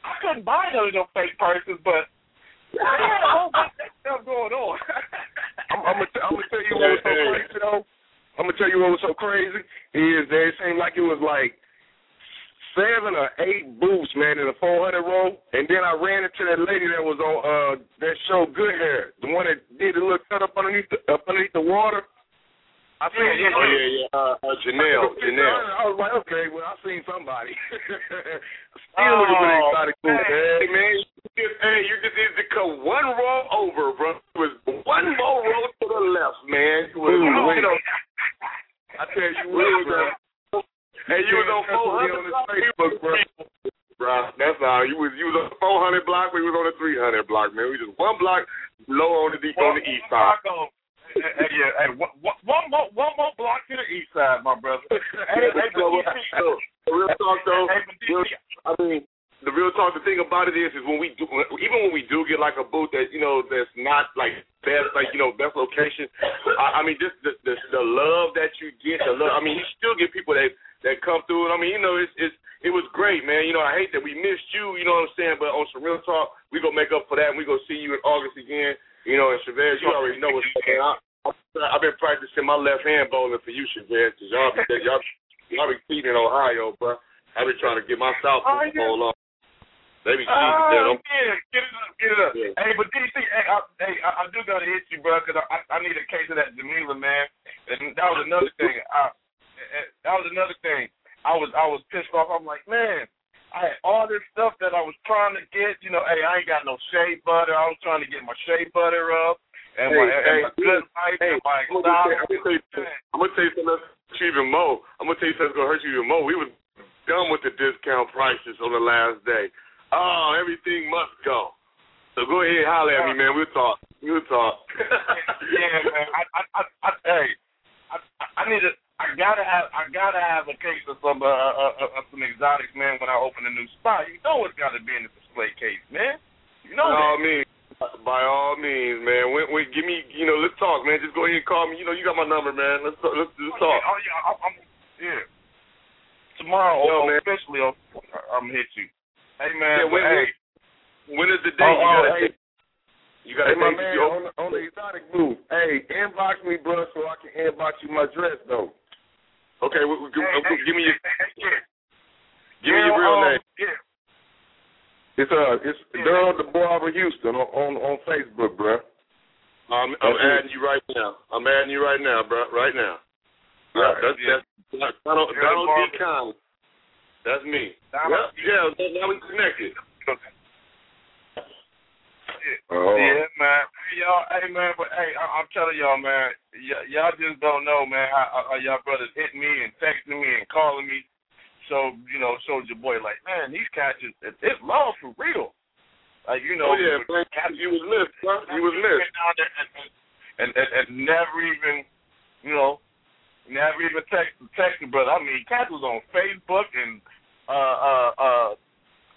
B: I couldn't buy none of them fake purses, but they had a whole bunch of stuff going on. <laughs>
F: I'm, I'm gonna, I'm gonna tell you what was so crazy though. I'm gonna tell you what was so crazy is that it seemed like it was like seven or eight booths, man, in a 400 row, and then I ran into that lady that was on uh that show Good Hair, the one that did the little cut up underneath the up underneath the water. I seen
B: yeah, yeah,
E: oh, yeah, yeah. Uh, uh Janelle, Janelle.
F: I was like, okay, well, I seen somebody. <laughs> Still oh, looking for exotic food, man.
E: man. You just, hey, you just need to cut one roll over, bro. It was one more roll to the left, man. You was,
F: Ooh,
E: you know,
F: I tell you what, bro.
E: Hey, you was on 400 on this Facebook, bro. bro. That's how you was. You was on 400 block. We was on the 300 block, man. We just one block lower on the deep, on the east side.
A: Hey, hey, yeah, hey, one, one more, one more block to the east side, my brother. <laughs> Hey, hey,
E: so, so, real talk though.
A: Hey,
E: Real, I mean, the real talk. The thing about it is, is when we do, even when we do get like a booth that you know that's not like best, like you know best location. I, I mean, just the, the the love that you get, the love. I mean, you still get people that that come through. And I mean, you know, it's it's it was great, man. You know, I hate that we missed you. You know what I'm saying? But on some real talk, we gonna make up for that. and we gonna see you in August again. You know, and Chavez, you already know what's going on. I've been practicing my left hand bowling for you, Chavez, because y'all be y'all y'all be cheating in Ohio, bro. I've been trying to get my south
A: Oh, yeah.
E: hold on. They be oh, cheating.
A: Oh,
E: there. Don't-
A: yeah, get it up, get it up.
E: Yeah.
A: Hey, but DC, hey, I, hey, I, I do gotta hit you, bro, because I, I need a case of that Jamila, man. And that was another thing. I, that was another thing. I was, I was pissed off. I'm like, man, I had all this stuff that I was trying to get. You know, hey, I ain't got no shea butter. I was trying to get my shea butter up, and my,
E: Hey,
A: and
E: hey,
A: my good life,
E: hey,
A: and my
E: I'm gonna tell- I'm gonna tell you. I'm gonna tell you something that's even more. I'm gonna tell you something that's gonna hurt you even more. We was done with the discount prices on the last day. Oh, everything must go. So go ahead, holler at me, man. We'll talk. We'll talk. <laughs>
A: yeah, man. I, I, I, I hey, I, I need to. I gotta have. I gotta have a case of some, uh, uh, uh, some exotics, man. When I open a new spot, you know it's gotta be in the display case, man. You know
E: all
A: that.
E: means, by all means, man. When, when, give me, you know, let's talk, man. Just go ahead and call me. You know, you got my number, man. Let's talk. Let's, let's talk.
A: Oh yeah, I'm, I'm yeah. Tomorrow,
E: Yo,
A: oh,
E: man.
A: officially, I'm, I'm hit you. Hey man,
E: Yeah, when-
A: hey,
E: When is the day?
A: Oh,
E: you
A: oh,
E: gotta
A: hey.
E: take- You gotta
F: Hey, my man,
E: you
F: on the, on the exotic move. Hey, inbox me, bro, so I can inbox you my dress, though.
E: Okay, w- give,
A: hey,
E: uh, give me your
A: yeah.
E: give me your real
A: um,
E: name.
A: Yeah.
F: It's uh, it's
A: Yeah.
F: Durham the Barber Houston on, on on Facebook, bro.
E: I'm, I'm adding you right now. I'm adding you right now, bro. Right now.
A: All right,
E: that's,
A: yeah.
E: that's Donald, Donald D. Collins. That's me.
A: Donald
E: yeah, yeah, now we connected.
F: Oh,
A: Yeah, man. Hey, y'all, hey, man, but hey, I, I'm telling y'all, man, y- y'all just don't know, man, how, how y'all brothers hit me and texting me and calling me. So, you know, showed your boy, like, man, these cats, is, it, it's love for real. Like, you know,
E: Oh yeah, man.
A: cats-
E: You was missed, bro. You was missed.
A: and, and, and, and never even, you know, never even text text the brother. I mean, Cat was on Facebook and uh uh uh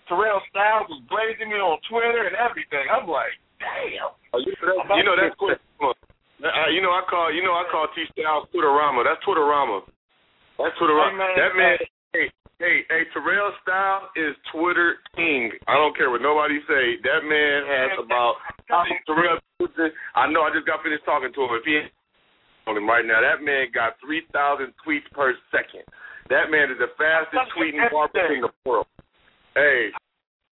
A: Terrell Styles was blazing me on Twitter and everything. I'm like, damn.
E: Oh, you, know, that, you know that's quick. Uh, you know I call you know I call T Styles Twitterama. That's Twitterama. That's Twitterama.
A: Hey, man.
E: that man. Hey, hey, hey, Terrell Style is Twitter king. I don't care what nobody say. That man has about Terrell. I know. I just got finished talking to him. If he on him right now, that man got three thousand tweets per second. That man is the fastest tweeting barber in the